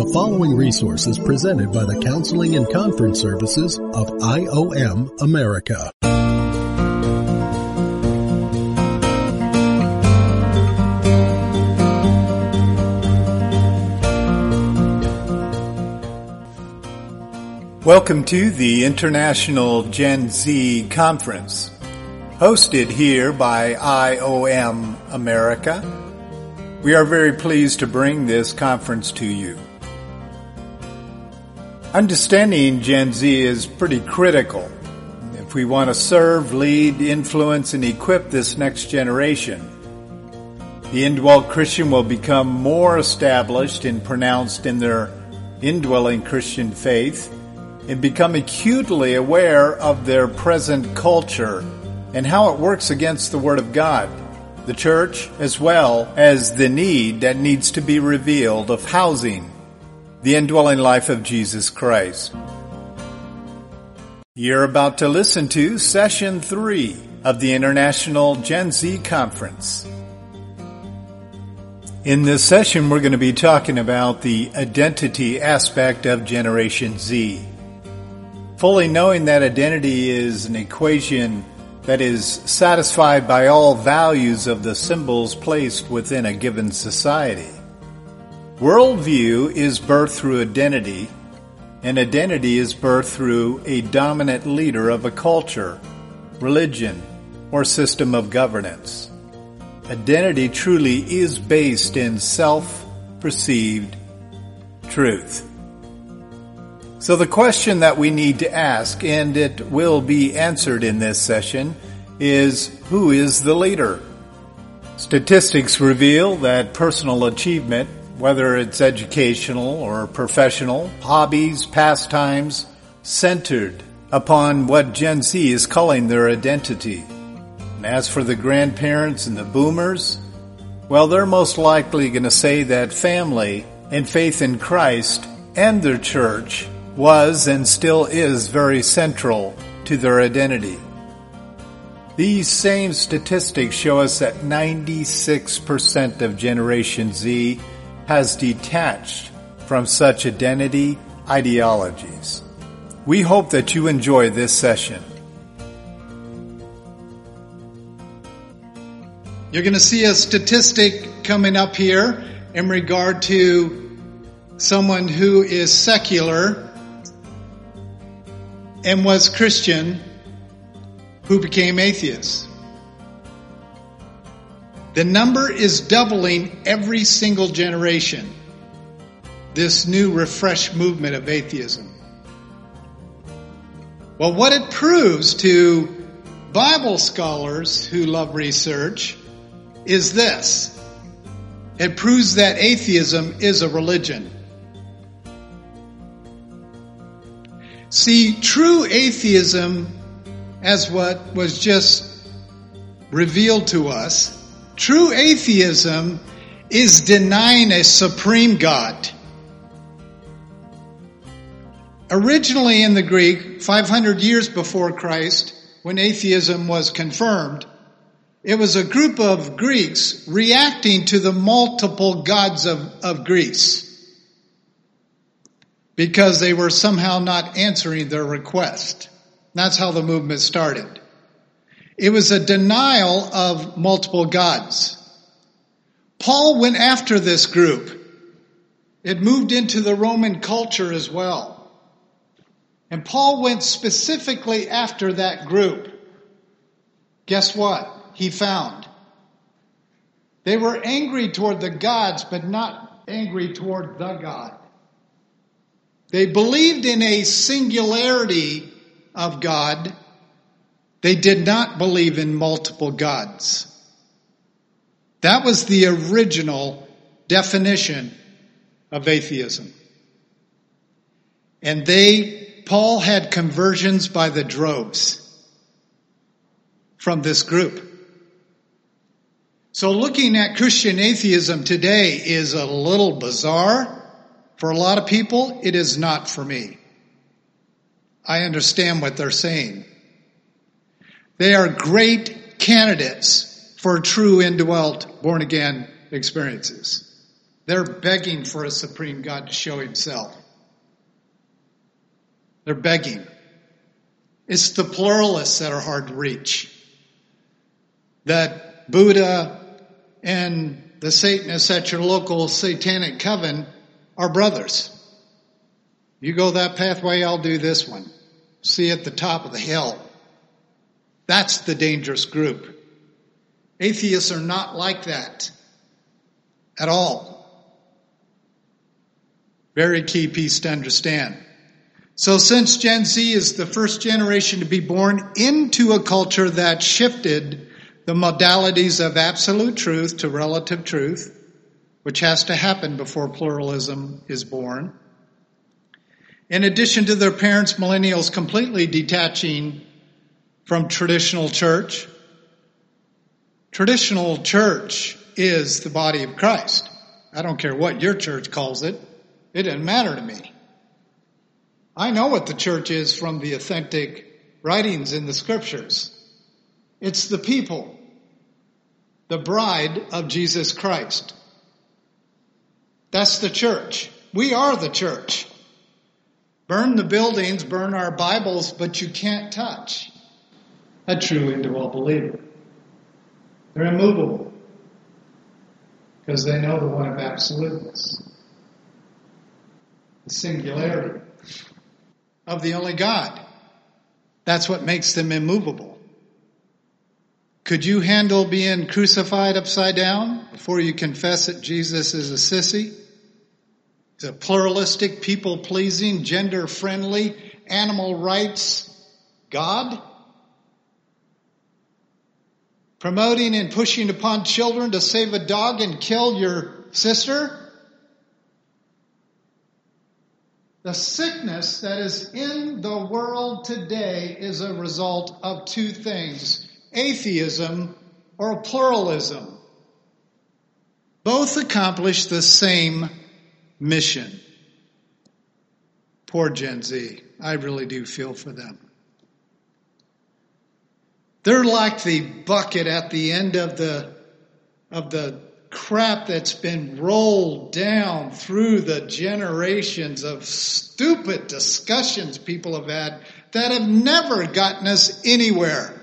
The following resources presented by the Counseling and Conference Services of IOM America. Welcome to the International Gen Z Conference, hosted here by IOM America. We are very pleased to bring this conference to you. Understanding Gen Z is pretty critical if we want to serve, lead, influence, and equip this next generation. The indwelt Christian will become more established and pronounced in their indwelling Christian faith and become acutely aware of their present culture and how it works against the Word of God, the church, as well as the need that needs to be revealed of housing the indwelling life of Jesus Christ. You're about to listen to session three of the International Gen Z Conference. In this session, we're going to be talking about the identity aspect of Generation Z. Fully knowing that identity is an equation that is satisfied by all values of the symbols placed within a given society. Worldview is birthed through identity, and identity is birthed through a dominant leader of a culture, religion, or system of governance. Identity truly is based in self-perceived truth. So the question that we need to ask, and it will be answered in this session, is who is the leader? Statistics reveal that personal achievement, whether it's educational or professional, hobbies, pastimes, centered upon what Gen Z is calling their identity. And as for the grandparents and the boomers, well, they're most likely going to say that family and faith in Christ and their church was and still is very central to their identity. These same statistics show us that 96% of Generation Z has detached from such identity ideologies. We hope that you enjoy this session. You're going to see a statistic coming up here in regard to someone who is secular and was Christian who became atheist. The number is doubling every single generation. This new refresh movement of atheism. Well, what it proves to Bible scholars who love research is this. It proves that atheism is a religion. See, true atheism, as what was just revealed to us, true atheism is denying a supreme God. Originally in the Greek, 500 years before Christ, when atheism was confirmed, it was a group of Greeks reacting to the multiple gods of, of Greece because they were somehow not answering their request. That's how the movement started. It was a denial of multiple gods. Paul went after this group. It moved into the Roman culture as well. And Paul went specifically after that group. Guess what? He found. They were angry toward the gods, but not angry toward the God. They believed in a singularity of God. They did not believe in multiple gods. That was the original definition of atheism. And they, Paul had conversions by the droves from this group. So looking at Christian atheism today is a little bizarre for a lot of people, it is not for me. I understand what they're saying. They are great candidates for true indwelt born again experiences. They're begging for a supreme God to show himself. They're begging. It's the pluralists that are hard to reach. That Buddha and the Satanists at your local satanic coven are brothers. You go that pathway, I'll do this one. See at the top of the hill. That's the dangerous group. Atheists are not like that at all. Very key piece to understand. So since Gen Z is the first generation to be born into a culture that shifted the modalities of absolute truth to relative truth, which has to happen before pluralism is born. In addition to their parents, millennials completely detaching from traditional church, traditional church is the body of Christ. I don't care what your church calls it. It doesn't matter to me. I know what the church is from the authentic writings in the scriptures. It's the people, the bride of Jesus Christ. That's the church. We are the church. Burn the buildings, burn our Bibles, but you can't touch a true indwelt believer. They're immovable because they know the one of absoluteness, the singularity of the only God. That's what makes them immovable. Could you handle being crucified upside down before you confess that Jesus is a sissy? He's a pluralistic, people pleasing, gender friendly, animal rights God? Promoting and pushing upon children to save a dog and kill your sister? The sickness that is in the world today is a result of two things atheism or pluralism. Both accomplish the same mission. Poor Gen Z. I really do feel for them. They're like the bucket at the end of the, of the crap that's been rolled down through the generations of stupid discussions people have had that have never gotten us anywhere.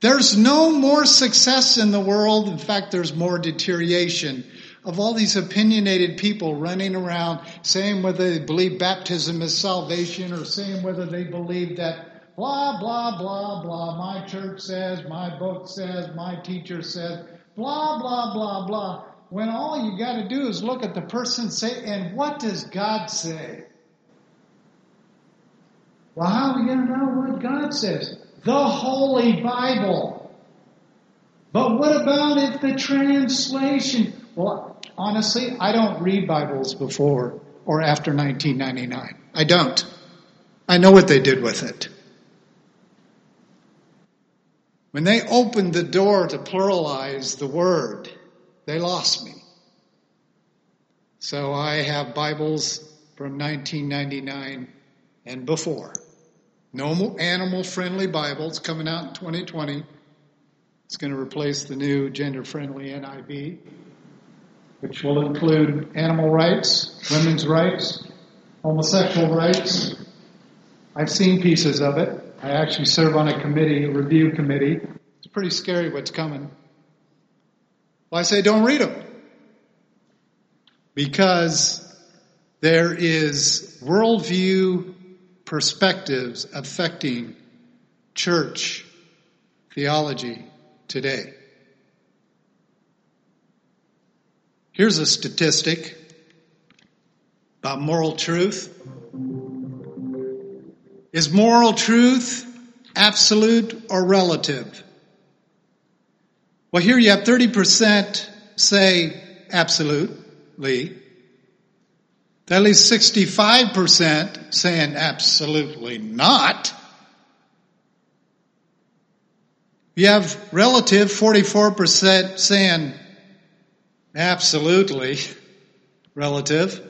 There's no more success in the world. In fact, there's more deterioration of all these opinionated people running around saying whether they believe baptism is salvation or saying whether they believe that blah, blah, blah, blah, my church says, my book says, my teacher says blah, blah, blah, blah, when all you got to do is look at the person say, and what does God say? Well, how are we going to know what God says? The Holy Bible. But what about if the translation? Well, honestly, I don't read Bibles before or after 1999. I don't. I know what they did with it. When they opened the door to pluralize the word, they lost me. So I have Bibles from 1999 and before. No animal friendly Bibles coming out in 2020. It's going to replace the new gender friendly NIV, which will include animal rights, women's rights, homosexual rights. I've seen pieces of it. I actually serve on a committee, a review committee. It's pretty scary what's coming. Well, I say don't read them. Because there is worldview perspectives affecting church theology today. Here's a statistic about moral truth. Is moral truth absolute or relative? Well, here you have 30% say absolutely. That leaves 65% saying absolutely not. You have relative 44% saying absolutely relative.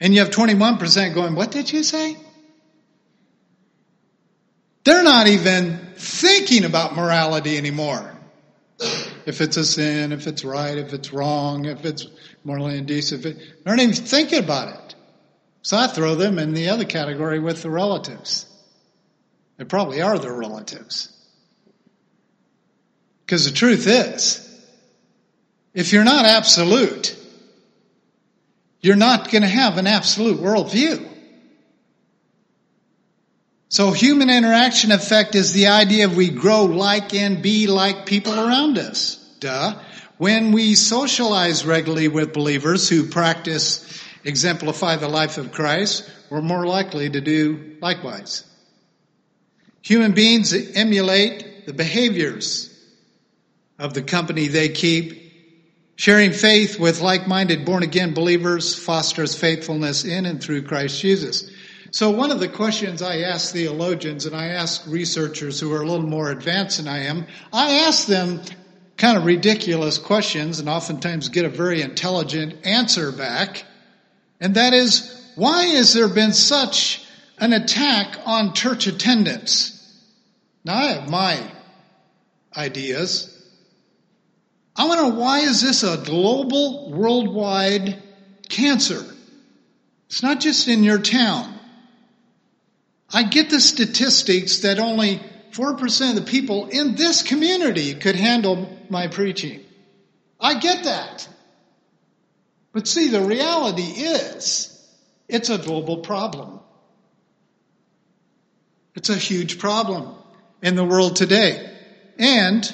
And you have 21% going, what did you say? They're not even thinking about morality anymore. if it's a sin, if it's right, if it's wrong, if it's morally indecent. It, they aren't even thinking about it. So I throw them in the other category with the relatives. They probably are their relatives. Because the truth is, if you're not absolute, you're not going to have an absolute worldview. So human interaction effect is the idea of we grow like and be like people around us. Duh. When we socialize regularly with believers who practice, exemplify the life of Christ, we're more likely to do likewise. Human beings emulate the behaviors of the company they keep. Sharing faith with like-minded born-again believers fosters faithfulness in and through Christ Jesus. So one of the questions I ask theologians and I ask researchers who are a little more advanced than I am, I ask them kind of ridiculous questions and oftentimes get a very intelligent answer back. And that is, why has there been such an attack on church attendance? Now I have my ideas. I want to know why is this a global, worldwide cancer? It's not just in your town. I get the statistics that only 4% of the people in this community could handle my preaching. I get that. But see, the reality is, it's a global problem. It's a huge problem in the world today. And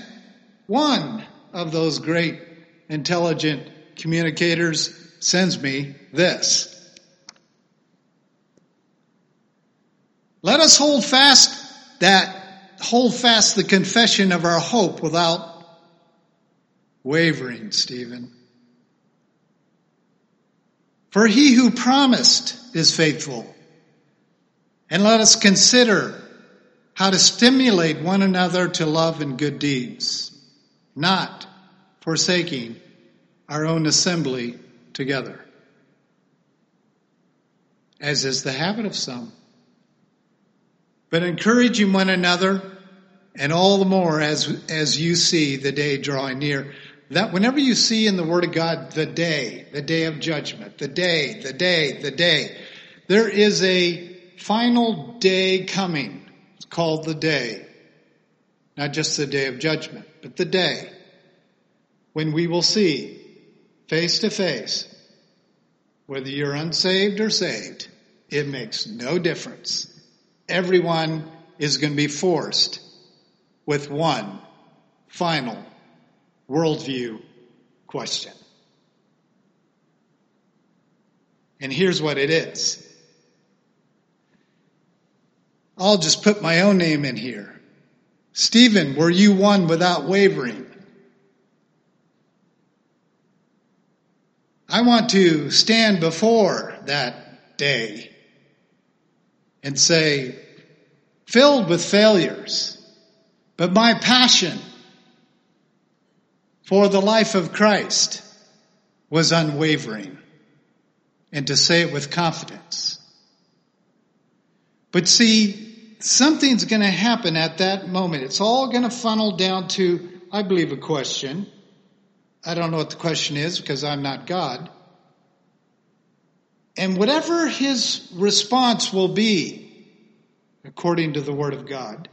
one of those great intelligent communicators sends me this. Let us hold fast that, hold fast the confession of our hope without wavering, Stephen. For he who promised is faithful. And let us consider how to stimulate one another to love and good deeds, not forsaking our own assembly together, as is the habit of some but encouraging one another and all the more as, as you see the day drawing near. That whenever you see in the Word of God the day, the day of judgment, the day, the day, the day, there is a final day coming. It's called the day. Not just the day of judgment, but the day when we will see face to face whether you're unsaved or saved. It makes no difference everyone is going to be forced with one final worldview question. And here's what it is. I'll just put my own name in here. Stephen, were you one without wavering? I want to stand before that day and say, filled with failures, but my passion for the life of Christ was unwavering, and to say it with confidence. But see, something's going to happen at that moment. It's all going to funnel down to, I believe, a question. I don't know what the question is because I'm not God. And whatever his response will be, according to the word of God,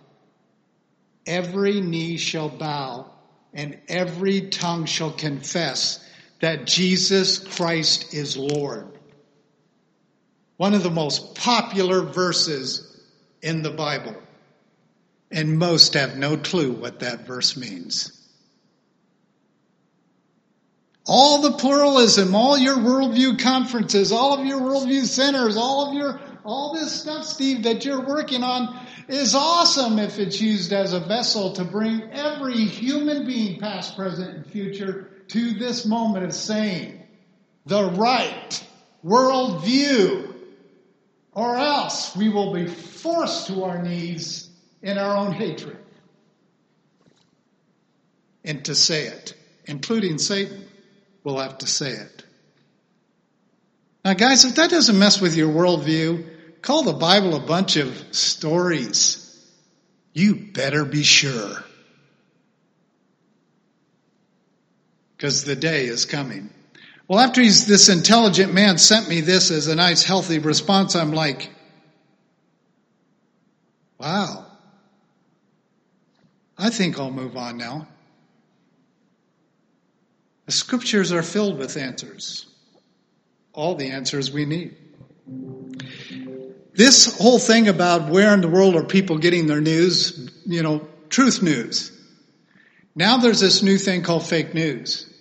every knee shall bow and every tongue shall confess that Jesus Christ is Lord. One of the most popular verses in the Bible. And most have no clue what that verse means. All the pluralism, all your worldview conferences, all of your worldview centers, all of your, all this stuff, Steve, that you're working on is awesome if it's used as a vessel to bring every human being, past, present, and future, to this moment of saying the right worldview. Or else we will be forced to our knees in our own hatred. And to say it, including Satan will have to say it. Now, guys, if that doesn't mess with your worldview, call the Bible a bunch of stories. You better be sure. because the day is coming. Well, after this intelligent man sent me this as a nice healthy response, I'm like, wow. I think I'll move on now. The scriptures are filled with answers. All the answers we need. This whole thing about where in the world are people getting their news, you know, truth news. Now there's this new thing called fake news.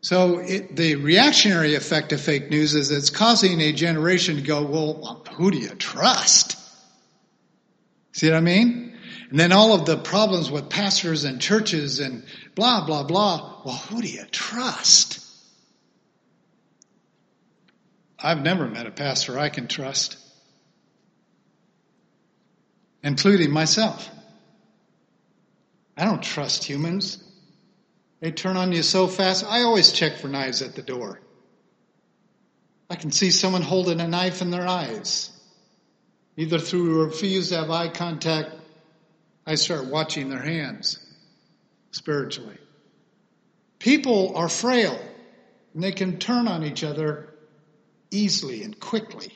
So it, the reactionary effect of fake news is it's causing a generation to go, well, who do you trust? See what I mean? And then all of the problems with pastors and churches and blah, blah, blah. Well, who do you trust? I've never met a pastor I can trust, including myself. I don't trust humans. They turn on you so fast. I always check for knives at the door. I can see someone holding a knife in their eyes. Either through refuse to have eye contact, I start watching their hands spiritually. People are frail and they can turn on each other easily and quickly.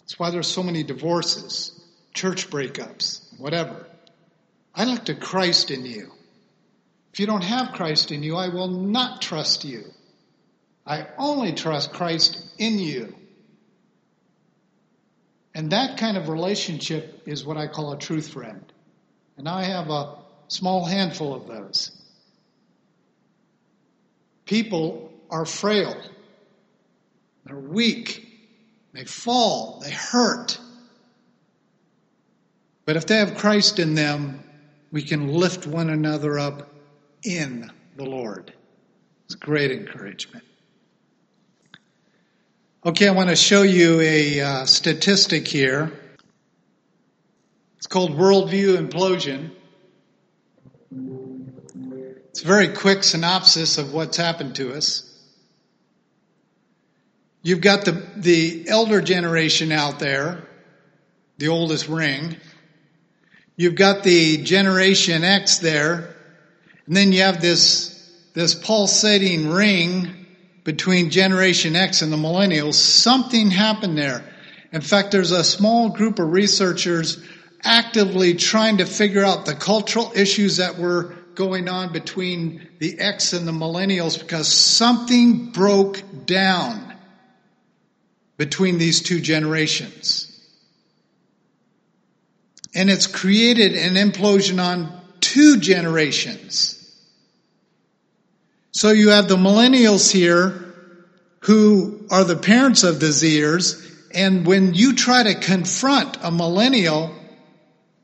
That's why there's so many divorces, church breakups, whatever. I look to Christ in you. If you don't have Christ in you, I will not trust you. I only trust Christ in you. And that kind of relationship is what I call a truth friend. And I have a small handful of those. People are frail. They're weak. They fall. They hurt. But if they have Christ in them, we can lift one another up in the Lord. It's great encouragement. Okay, I want to show you a uh, statistic here. It's called worldview implosion. It's a very quick synopsis of what's happened to us. You've got the, the elder generation out there, the oldest ring. You've got the generation X there, and then you have this, this pulsating ring between Generation X and the millennials. Something happened there. In fact, there's a small group of researchers actively trying to figure out the cultural issues that were going on between the X and the millennials because something broke down between these two generations. And it's created an implosion on two generations. So you have the millennials here who are the parents of the Zers, and when you try to confront a millennial,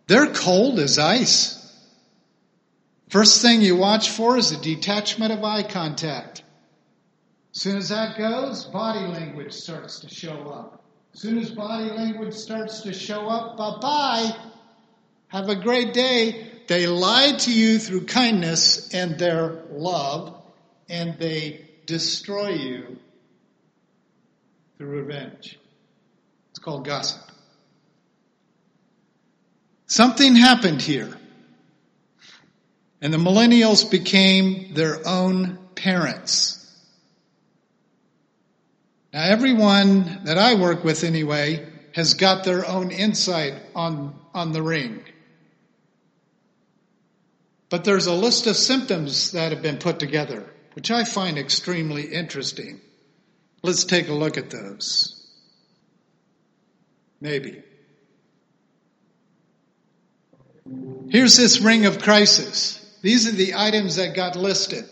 they're cold as ice. First thing you watch for is a detachment of eye contact. As soon as that goes, body language starts to show up. As soon as body language starts to show up, bye bye. Have a great day. They lie to you through kindness and their love, and they destroy you through revenge. It's called gossip. Something happened here. And the millennials became their own parents. Now, everyone that I work with, anyway, has got their own insight on, on the ring. But there's a list of symptoms that have been put together, which I find extremely interesting. Let's take a look at those. Maybe. Here's this ring of crisis. These are the items that got listed.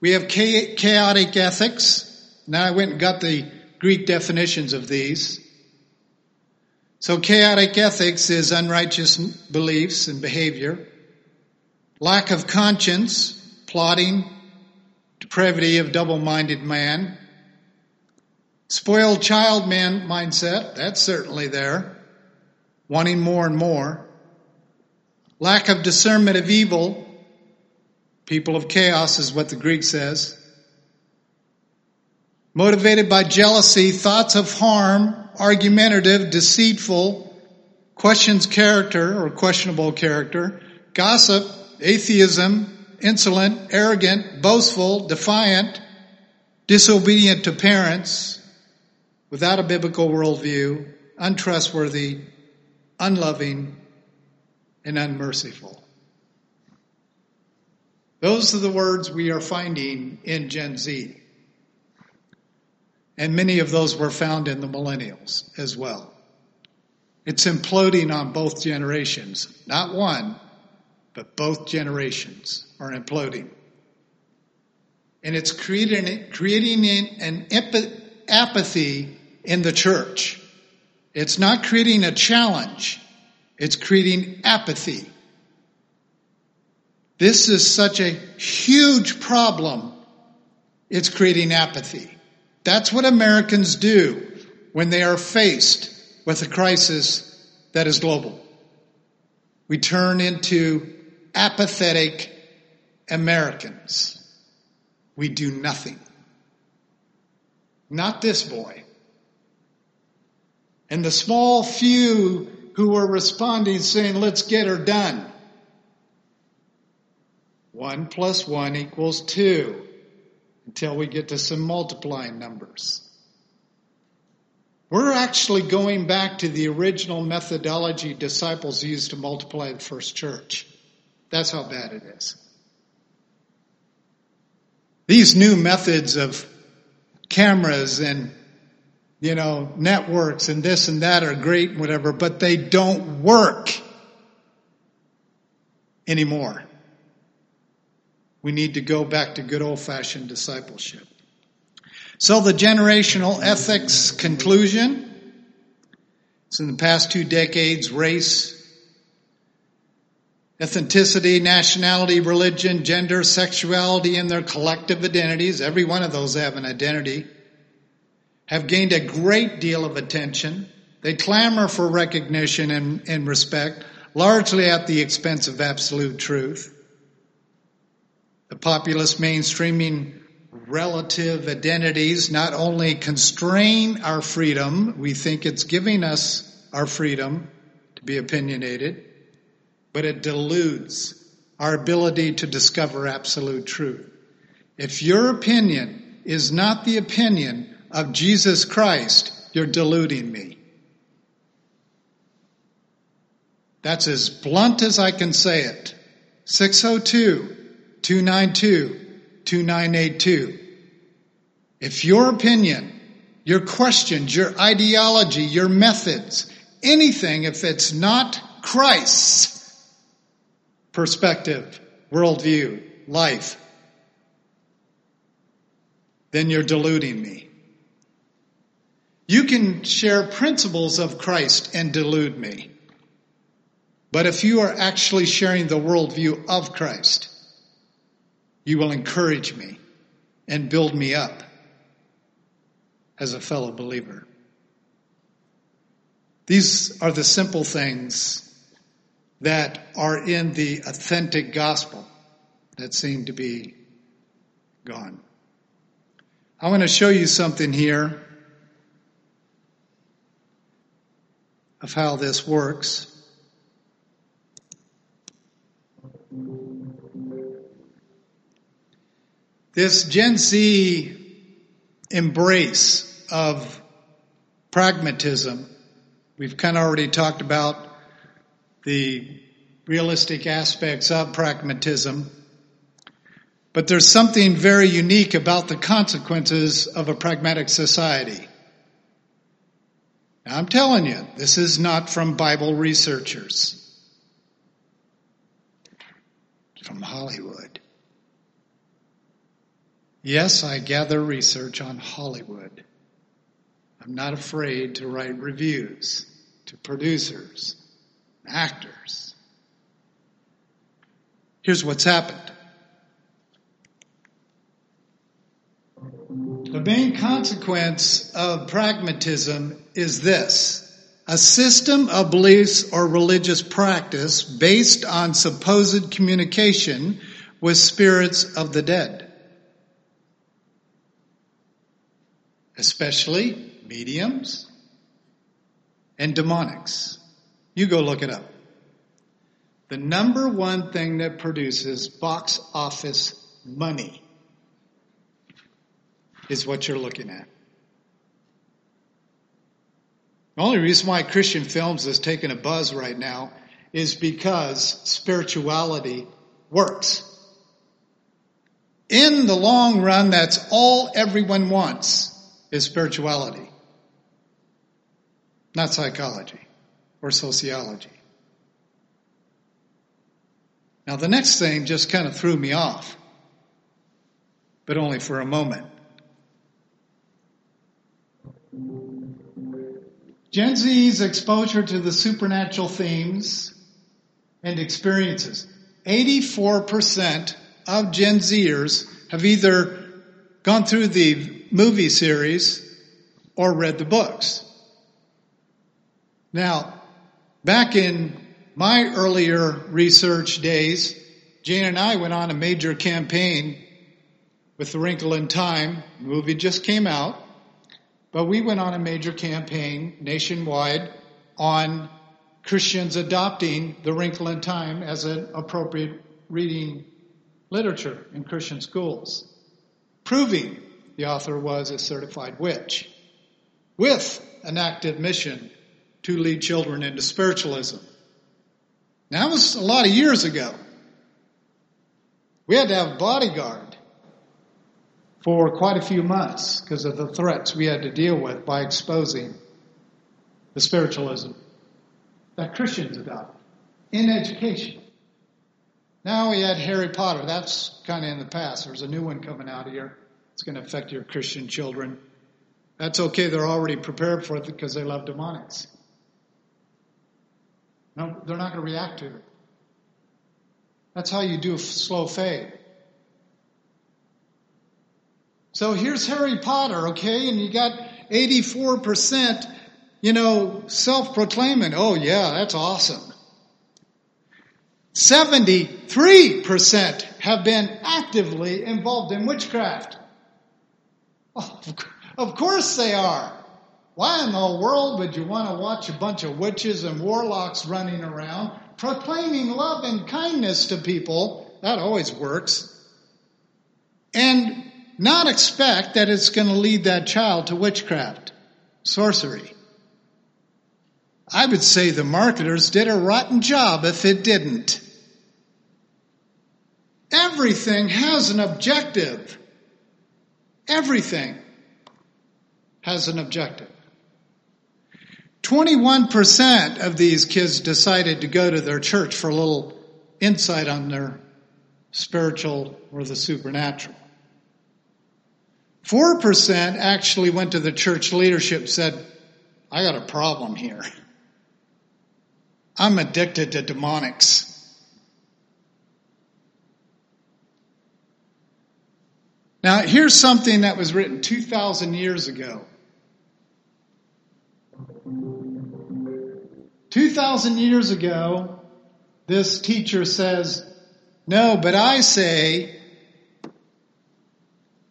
We have chaotic ethics. Now I went and got the Greek definitions of these. So chaotic ethics is unrighteous beliefs and behavior lack of conscience, plotting, depravity of double-minded man, spoiled child man mindset, that's certainly there, wanting more and more, lack of discernment of evil, people of chaos is what the Greek says, motivated by jealousy, thoughts of harm, argumentative, deceitful, questions character or questionable character, gossip, atheism, insolent, arrogant, boastful, defiant, disobedient to parents, without a biblical worldview, untrustworthy, unloving, and unmerciful. Those are the words we are finding in Gen Z. And many of those were found in the millennials as well. It's imploding on both generations. Not one, but both generations are imploding. And it's creating, creating an apathy in the church. It's not creating a challenge. It's creating apathy. This is such a huge problem. It's creating apathy. That's what Americans do when they are faced with a crisis that is global. We turn into apathetic Americans. We do nothing. Not this boy. And the small few who were responding saying, let's get her done. One plus one equals two until we get to some multiplying numbers. We're actually going back to the original methodology disciples used to multiply the first church. That's how bad it is. These new methods of cameras and, you know, networks and this and that are great and whatever, but they don't work anymore. We need to go back to good old fashioned discipleship. So the generational ethics conclusion. So in the past two decades, race, ethnicity, nationality, religion, gender, sexuality, and their collective identities, every one of those have an identity, have gained a great deal of attention. They clamor for recognition and, and respect, largely at the expense of absolute truth. The populist mainstreaming relative identities not only constrain our freedom, we think it's giving us our freedom to be opinionated, but it deludes our ability to discover absolute truth. If your opinion is not the opinion of Jesus Christ, you're deluding me. That's as blunt as I can say it. 602 292 2982. If your opinion, your questions, your ideology, your methods, anything, if it's not Christ's perspective, worldview, life, then you're deluding me. You can share principles of Christ and delude me. But if you are actually sharing the worldview of Christ, you will encourage me and build me up as a fellow believer. These are the simple things that are in the authentic gospel that seem to be gone. I want to show you something here of how this works. This Gen Z embrace of pragmatism, we've kind of already talked about the realistic aspects of pragmatism, but there's something very unique about the consequences of a pragmatic society. Now, I'm telling you, this is not from Bible researchers. from Hollywood. Yes, I gather research on Hollywood. I'm not afraid to write reviews to producers, actors. Here's what's happened. The main consequence of pragmatism is this. A system of beliefs or religious practice based on supposed communication with spirits of the dead. especially mediums and demonics. You go look it up. the number one thing that produces box office money is what you're looking at. The only reason why Christian films is taking a buzz right now is because spirituality works. In the long run, that's all everyone wants is spirituality, not psychology or sociology. Now, the next thing just kind of threw me off, but only for a moment. Gen Z's exposure to the supernatural themes and experiences. 84% of Gen Zers have either gone through the movie series or read the books. Now, back in my earlier research days, Jane and I went on a major campaign with The Wrinkle in Time. The movie just came out. But we went on a major campaign nationwide on Christians adopting The Wrinkle in Time as an appropriate reading literature in Christian schools, proving the author was a certified witch with an active mission to lead children into spiritualism. Now, that was a lot of years ago. We had to have a bodyguard for quite a few months because of the threats we had to deal with by exposing the spiritualism that Christians adopt in education. Now we had Harry Potter. That's kind of in the past. There's a new one coming out here. It's going to affect your Christian children. That's okay. They're already prepared for it because they love demonics. No, they're not going to react to it. That's how you do a slow fade. So here's Harry Potter, okay, and you got 84%, you know, self-proclaiming, oh yeah, that's awesome. 73% have been actively involved in witchcraft. Of course they are. Why in the world would you want to watch a bunch of witches and warlocks running around proclaiming love and kindness to people? That always works. And not expect that it's going to lead that child to witchcraft, sorcery. I would say the marketers did a rotten job if it didn't. Everything has an objective. Everything has an objective. 21% of these kids decided to go to their church for a little insight on their spiritual or the supernatural. 4% actually went to the church leadership said, I got a problem here. I'm addicted to demonics. Now, here's something that was written 2,000 years ago. 2,000 years ago, this teacher says, No, but I say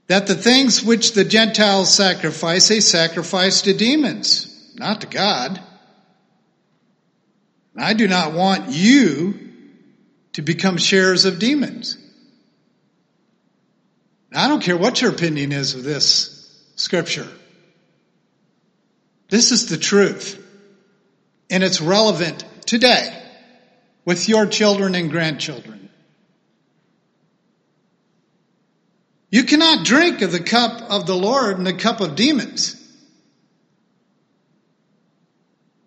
that the things which the Gentiles sacrifice, they sacrifice to demons, not to God. I do not want you to become sharers of demons. I don't care what your opinion is of this scripture. This is the truth. And it's relevant today with your children and grandchildren. You cannot drink of the cup of the Lord and the cup of demons.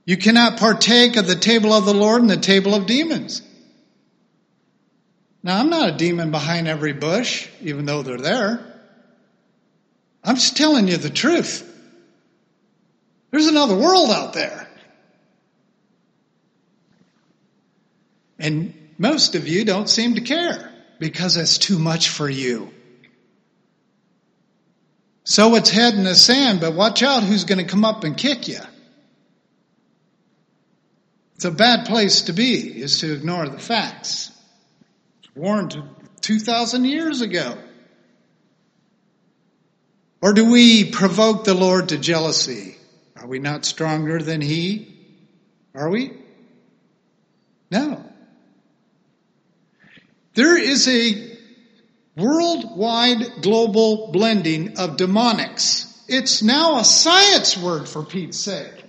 You cannot partake of the table of the Lord and the table of demons. Now, I'm not a demon behind every bush, even though they're there. I'm just telling you the truth. There's another world out there. And most of you don't seem to care because it's too much for you. Sow its head in the sand, but watch out who's going to come up and kick you. It's a bad place to be, is to ignore the facts. Warned 2,000 years ago. Or do we provoke the Lord to jealousy? Are we not stronger than He? Are we? No. There is a worldwide global blending of demonics. It's now a science word for Pete's sake.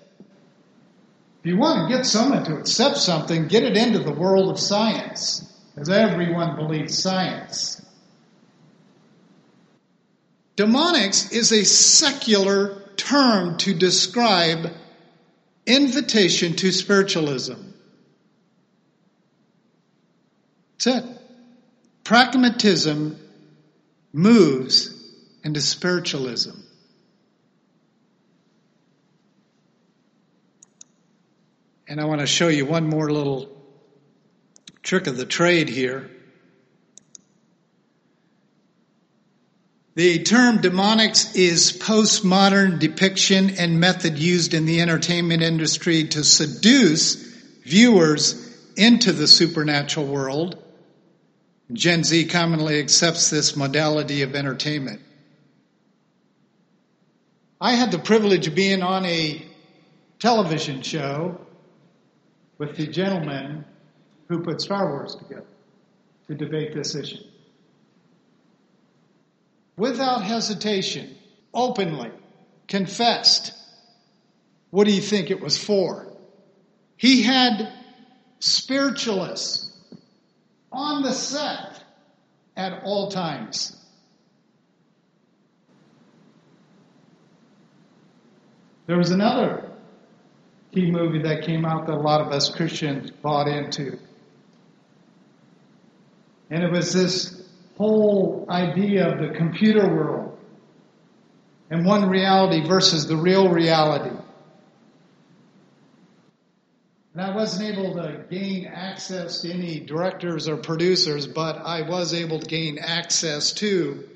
If you want to get someone to accept something, get it into the world of science, because everyone believes science. Demonics is a secular term to describe invitation to spiritualism. That's it. Pragmatism moves into spiritualism. And I want to show you one more little trick of the trade here. The term demonics is postmodern depiction and method used in the entertainment industry to seduce viewers into the supernatural world. Gen Z commonly accepts this modality of entertainment. I had the privilege of being on a television show with the gentleman who put Star Wars together to debate this issue without hesitation, openly, confessed. What do you think it was for? He had spiritualists on the set at all times. There was another key movie that came out that a lot of us Christians bought into. And it was this whole idea of the computer world and one reality versus the real reality. And I wasn't able to gain access to any directors or producers, but I was able to gain access to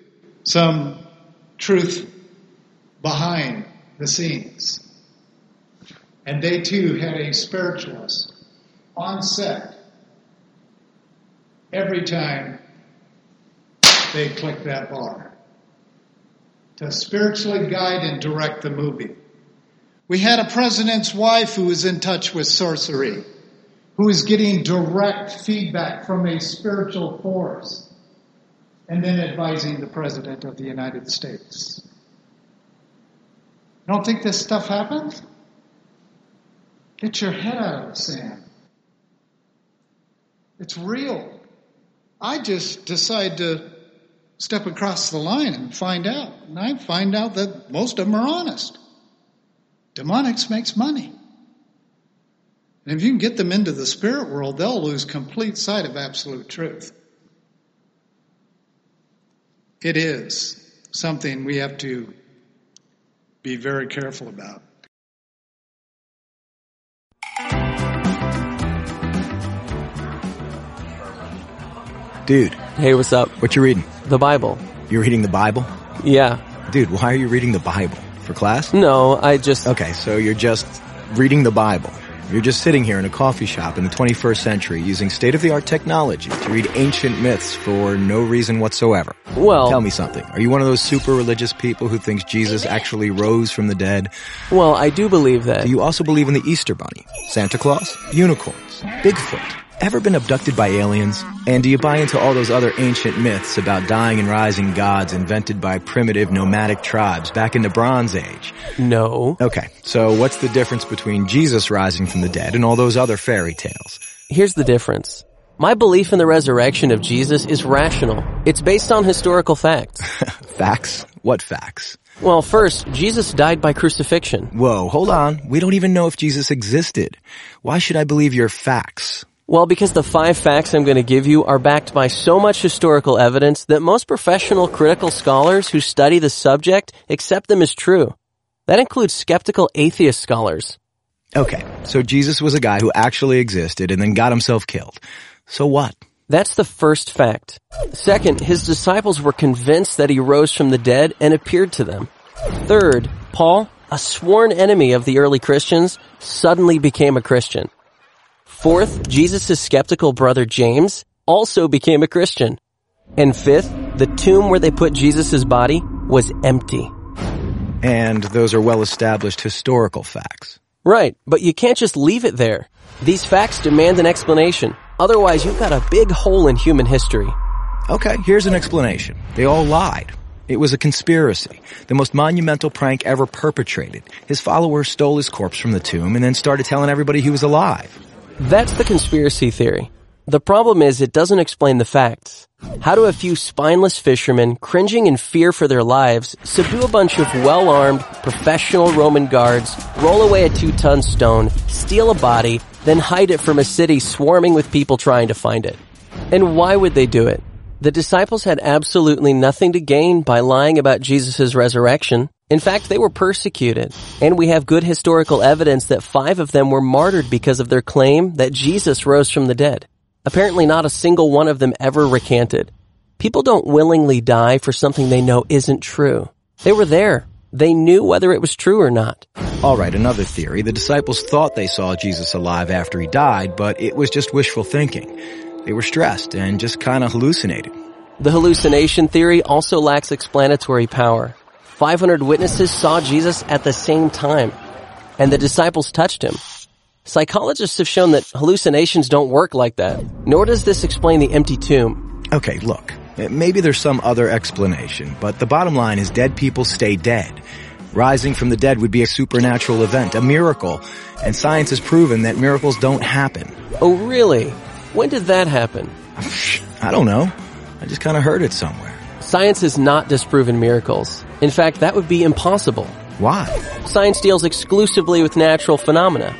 some truth behind the scenes. And they too had a spiritualist on set every time they clicked that bar to spiritually guide and direct the movie. We had a president's wife who was in touch with sorcery, who was getting direct feedback from a spiritual force, and then advising the president of the United States. You don't think this stuff happens? Get your head out of the sand. It's real. I just decide to step across the line and find out. And I find out that most of them are honest. Demonics makes money. And if you can get them into the spirit world, they'll lose complete sight of absolute truth. It is something we have to be very careful about. Dude, Hey, what's up? what you reading? The Bible. You're reading the Bible? Yeah. Dude, why are you reading the Bible? For class? No, I just, Okay, so you're just reading the Bible. You're just sitting here in a coffee shop in the 21st century using state-of-the-art technology to read ancient myths for no reason whatsoever. well, Tell me something. Are you one of those super religious people who thinks Jesus actually rose from the dead? well, I do believe that. Do you also believe in the Easter Bunny, Santa Claus, unicorns, Bigfoot? Ever been abducted by aliens? And do you buy into all those other ancient myths about dying and rising gods invented by primitive nomadic tribes back in the Bronze Age? no. Okay, so what's the difference between Jesus rising from the dead and all those other fairy tales? Here's the difference. My belief in the resurrection of Jesus is rational. It's based on historical facts. Facts? What facts? Well, first, Jesus died by crucifixion. Whoa, hold on. We don't even know if Jesus existed. Why should I believe your facts? Well, because the five facts I'm going to give you are backed by so much historical evidence that most professional critical scholars who study the subject accept them as true. That includes skeptical atheist scholars. Okay, so Jesus was a guy who actually existed and then got himself killed. So what? That's the first fact. Second, his disciples were convinced that he rose from the dead and appeared to them. Third, Paul, a sworn enemy of the early Christians, suddenly became a Christian. Fourth, Jesus' skeptical brother James also became a Christian. And fifth, the tomb where they put Jesus' body was empty. And those are well established historical facts. Right, but you can't just leave it there. These facts demand an explanation. Otherwise, you've got a big hole in human history. Okay, here's an explanation. They all lied. It was a conspiracy, the most monumental prank ever perpetrated. His followers stole his corpse from the tomb and then started telling everybody he was alive. That's the conspiracy theory. The problem is it doesn't explain the facts. How do a few spineless fishermen, cringing in fear for their lives, subdue a bunch of well-armed, professional Roman guards, roll away a two-ton stone, steal a body, then hide it from a city swarming with people trying to find it? And why would they do it? The disciples had absolutely nothing to gain by lying about Jesus' resurrection. In fact, they were persecuted. And we have good historical evidence that five of them were martyred because of their claim that Jesus rose from the dead. Apparently not a single one of them ever recanted. People don't willingly die for something they know isn't true. They were there. They knew whether it was true or not. Alright, another theory. The disciples thought they saw Jesus alive after he died, but it was just wishful thinking. They were stressed and just kinda hallucinated. The hallucination theory also lacks explanatory power. 500 witnesses saw Jesus at the same time, and the disciples touched him. Psychologists have shown that hallucinations don't work like that, nor does this explain the empty tomb. Okay, look. Maybe there's some other explanation, but the bottom line is dead people stay dead. Rising from the dead would be a supernatural event, a miracle, and science has proven that miracles don't happen. Oh really? When did that happen? I don't know. I just kinda heard it somewhere. Science has not disproven miracles. In fact, that would be impossible. Why? Science deals exclusively with natural phenomena,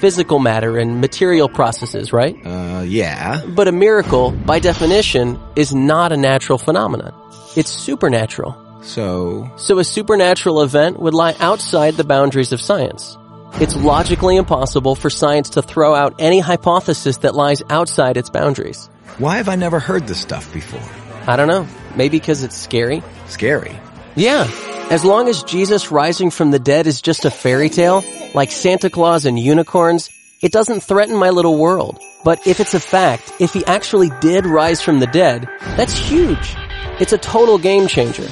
physical matter and material processes, right? Uh, yeah. But a miracle, by definition, is not a natural phenomenon. It's supernatural. So, So a supernatural event would lie outside the boundaries of science. It's logically impossible for science to throw out any hypothesis that lies outside its boundaries. why have I never heard this stuff before? I don't know. Maybe because it's scary? Scary. Yeah. As long as Jesus rising from the dead is just a fairy tale, like Santa Claus and unicorns, it doesn't threaten my little world. But if it's a fact, if he actually did rise from the dead, that's huge. It's a total game changer.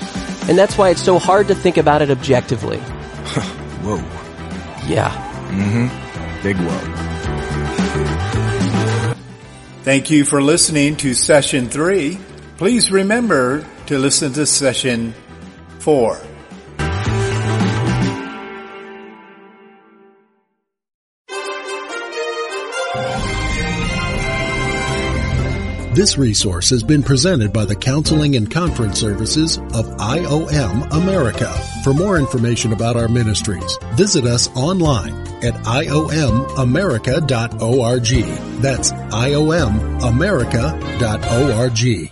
And that's why it's so hard to think about it objectively. Whoa. Yeah. Mm-hmm. Big whoa. Thank you for listening to session three. Please remember to listen to session four. This resource has been presented by the Counseling and Conference Services of IOM America. For more information about our ministries, visit us online at iomamerica.org. That's iomamerica.org.